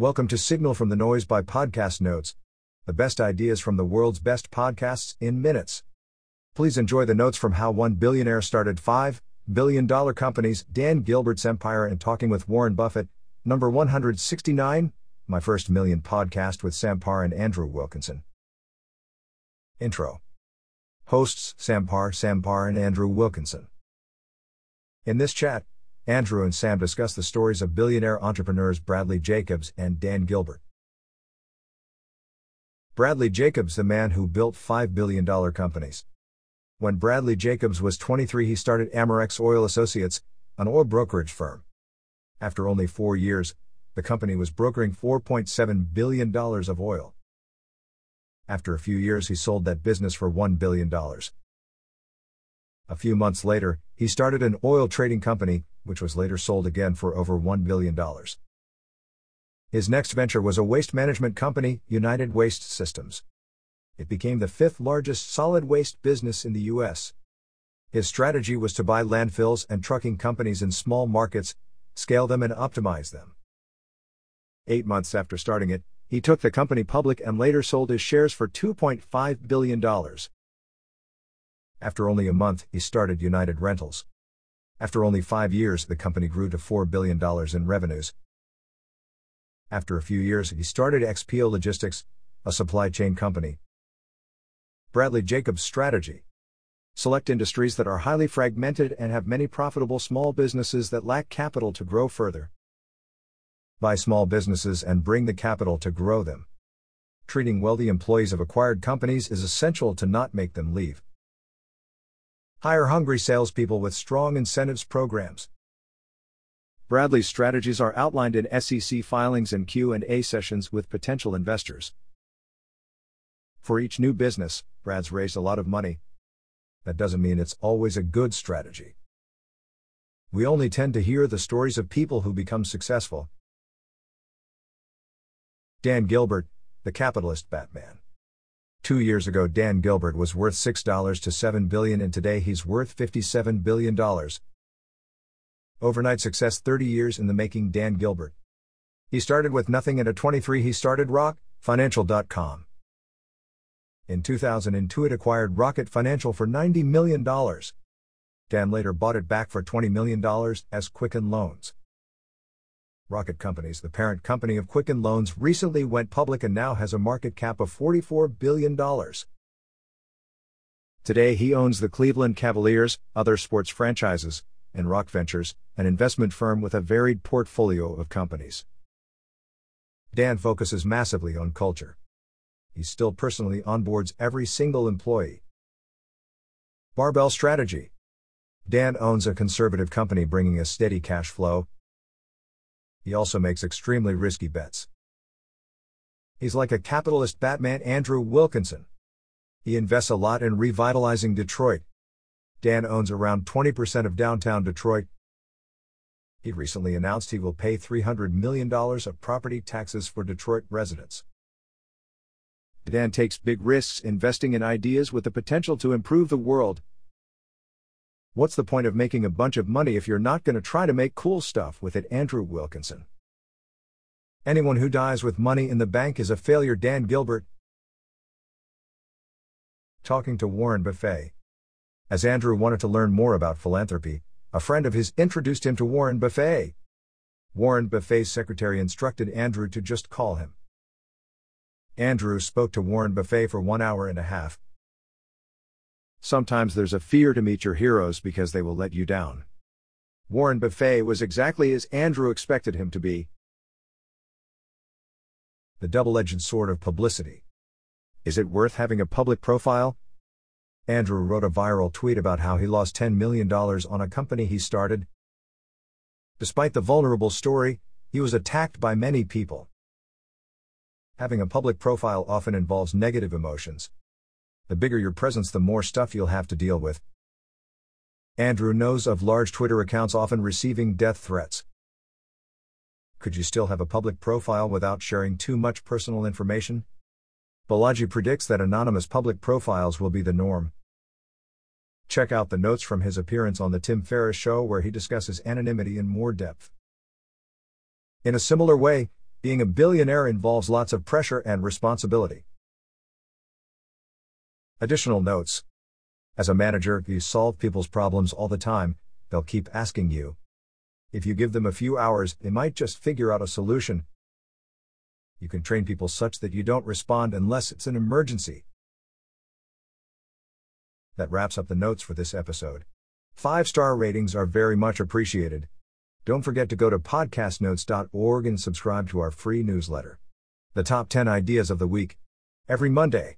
Welcome to Signal from the Noise by Podcast Notes, the best ideas from the world's best podcasts in minutes. Please enjoy the notes from how one billionaire started $5 billion companies, Dan Gilbert's empire, and talking with Warren Buffett. Number 169, My First Million podcast with Sam Parr and Andrew Wilkinson. Intro Hosts Sam Parr, Sam Parr, and Andrew Wilkinson. In this chat, Andrew and Sam discuss the stories of billionaire entrepreneurs Bradley Jacobs and Dan Gilbert. Bradley Jacobs, the man who built $5 billion companies. When Bradley Jacobs was 23, he started Amerex Oil Associates, an oil brokerage firm. After only four years, the company was brokering $4.7 billion of oil. After a few years, he sold that business for $1 billion. A few months later, he started an oil trading company, which was later sold again for over $1 billion. His next venture was a waste management company, United Waste Systems. It became the fifth largest solid waste business in the U.S. His strategy was to buy landfills and trucking companies in small markets, scale them, and optimize them. Eight months after starting it, he took the company public and later sold his shares for $2.5 billion. After only a month, he started United Rentals. After only five years, the company grew to $4 billion in revenues. After a few years, he started XPO Logistics, a supply chain company. Bradley Jacobs' strategy Select industries that are highly fragmented and have many profitable small businesses that lack capital to grow further. Buy small businesses and bring the capital to grow them. Treating wealthy employees of acquired companies is essential to not make them leave. Hire hungry salespeople with strong incentives programs. Bradley's strategies are outlined in SEC filings and Q&A sessions with potential investors. For each new business, Brad's raised a lot of money. That doesn't mean it's always a good strategy. We only tend to hear the stories of people who become successful. Dan Gilbert, the capitalist Batman. Two years ago, Dan Gilbert was worth $6 to 7 billion, and today he's worth $57 billion. Overnight success 30 years in the making, Dan Gilbert. He started with nothing, and at 23, he started Rock Financial.com. In 2002, it acquired Rocket Financial for $90 million. Dan later bought it back for $20 million as Quicken Loans. Rocket Companies, the parent company of Quicken Loans, recently went public and now has a market cap of $44 billion. Today he owns the Cleveland Cavaliers, other sports franchises, and Rock Ventures, an investment firm with a varied portfolio of companies. Dan focuses massively on culture. He still personally onboards every single employee. Barbell Strategy Dan owns a conservative company bringing a steady cash flow, he also makes extremely risky bets. He's like a capitalist Batman Andrew Wilkinson. He invests a lot in revitalizing Detroit. Dan owns around 20% of downtown Detroit. He recently announced he will pay $300 million of property taxes for Detroit residents. Dan takes big risks investing in ideas with the potential to improve the world, What's the point of making a bunch of money if you're not going to try to make cool stuff with it? Andrew Wilkinson. Anyone who dies with money in the bank is a failure. Dan Gilbert. Talking to Warren Buffett. As Andrew wanted to learn more about philanthropy, a friend of his introduced him to Warren Buffett. Warren Buffett's secretary instructed Andrew to just call him. Andrew spoke to Warren Buffett for one hour and a half, Sometimes there's a fear to meet your heroes because they will let you down. Warren Buffett was exactly as Andrew expected him to be. The double edged sword of publicity. Is it worth having a public profile? Andrew wrote a viral tweet about how he lost $10 million on a company he started. Despite the vulnerable story, he was attacked by many people. Having a public profile often involves negative emotions, the bigger your presence, the more stuff you'll have to deal with. Andrew knows of large Twitter accounts often receiving death threats. Could you still have a public profile without sharing too much personal information? Balaji predicts that anonymous public profiles will be the norm. Check out the notes from his appearance on The Tim Ferriss Show where he discusses anonymity in more depth. In a similar way, Being a billionaire involves lots of pressure and responsibility. Additional notes As a manager, you solve people's problems all the time, they'll keep asking you. If you give them a few hours, they might just figure out a solution. You can train people such that you don't respond unless it's an emergency. That wraps up the notes for this episode. Five star ratings are very much appreciated. Don't forget to go to podcastnotes.org and subscribe to our free newsletter. The top 10 ideas of the week. Every Monday.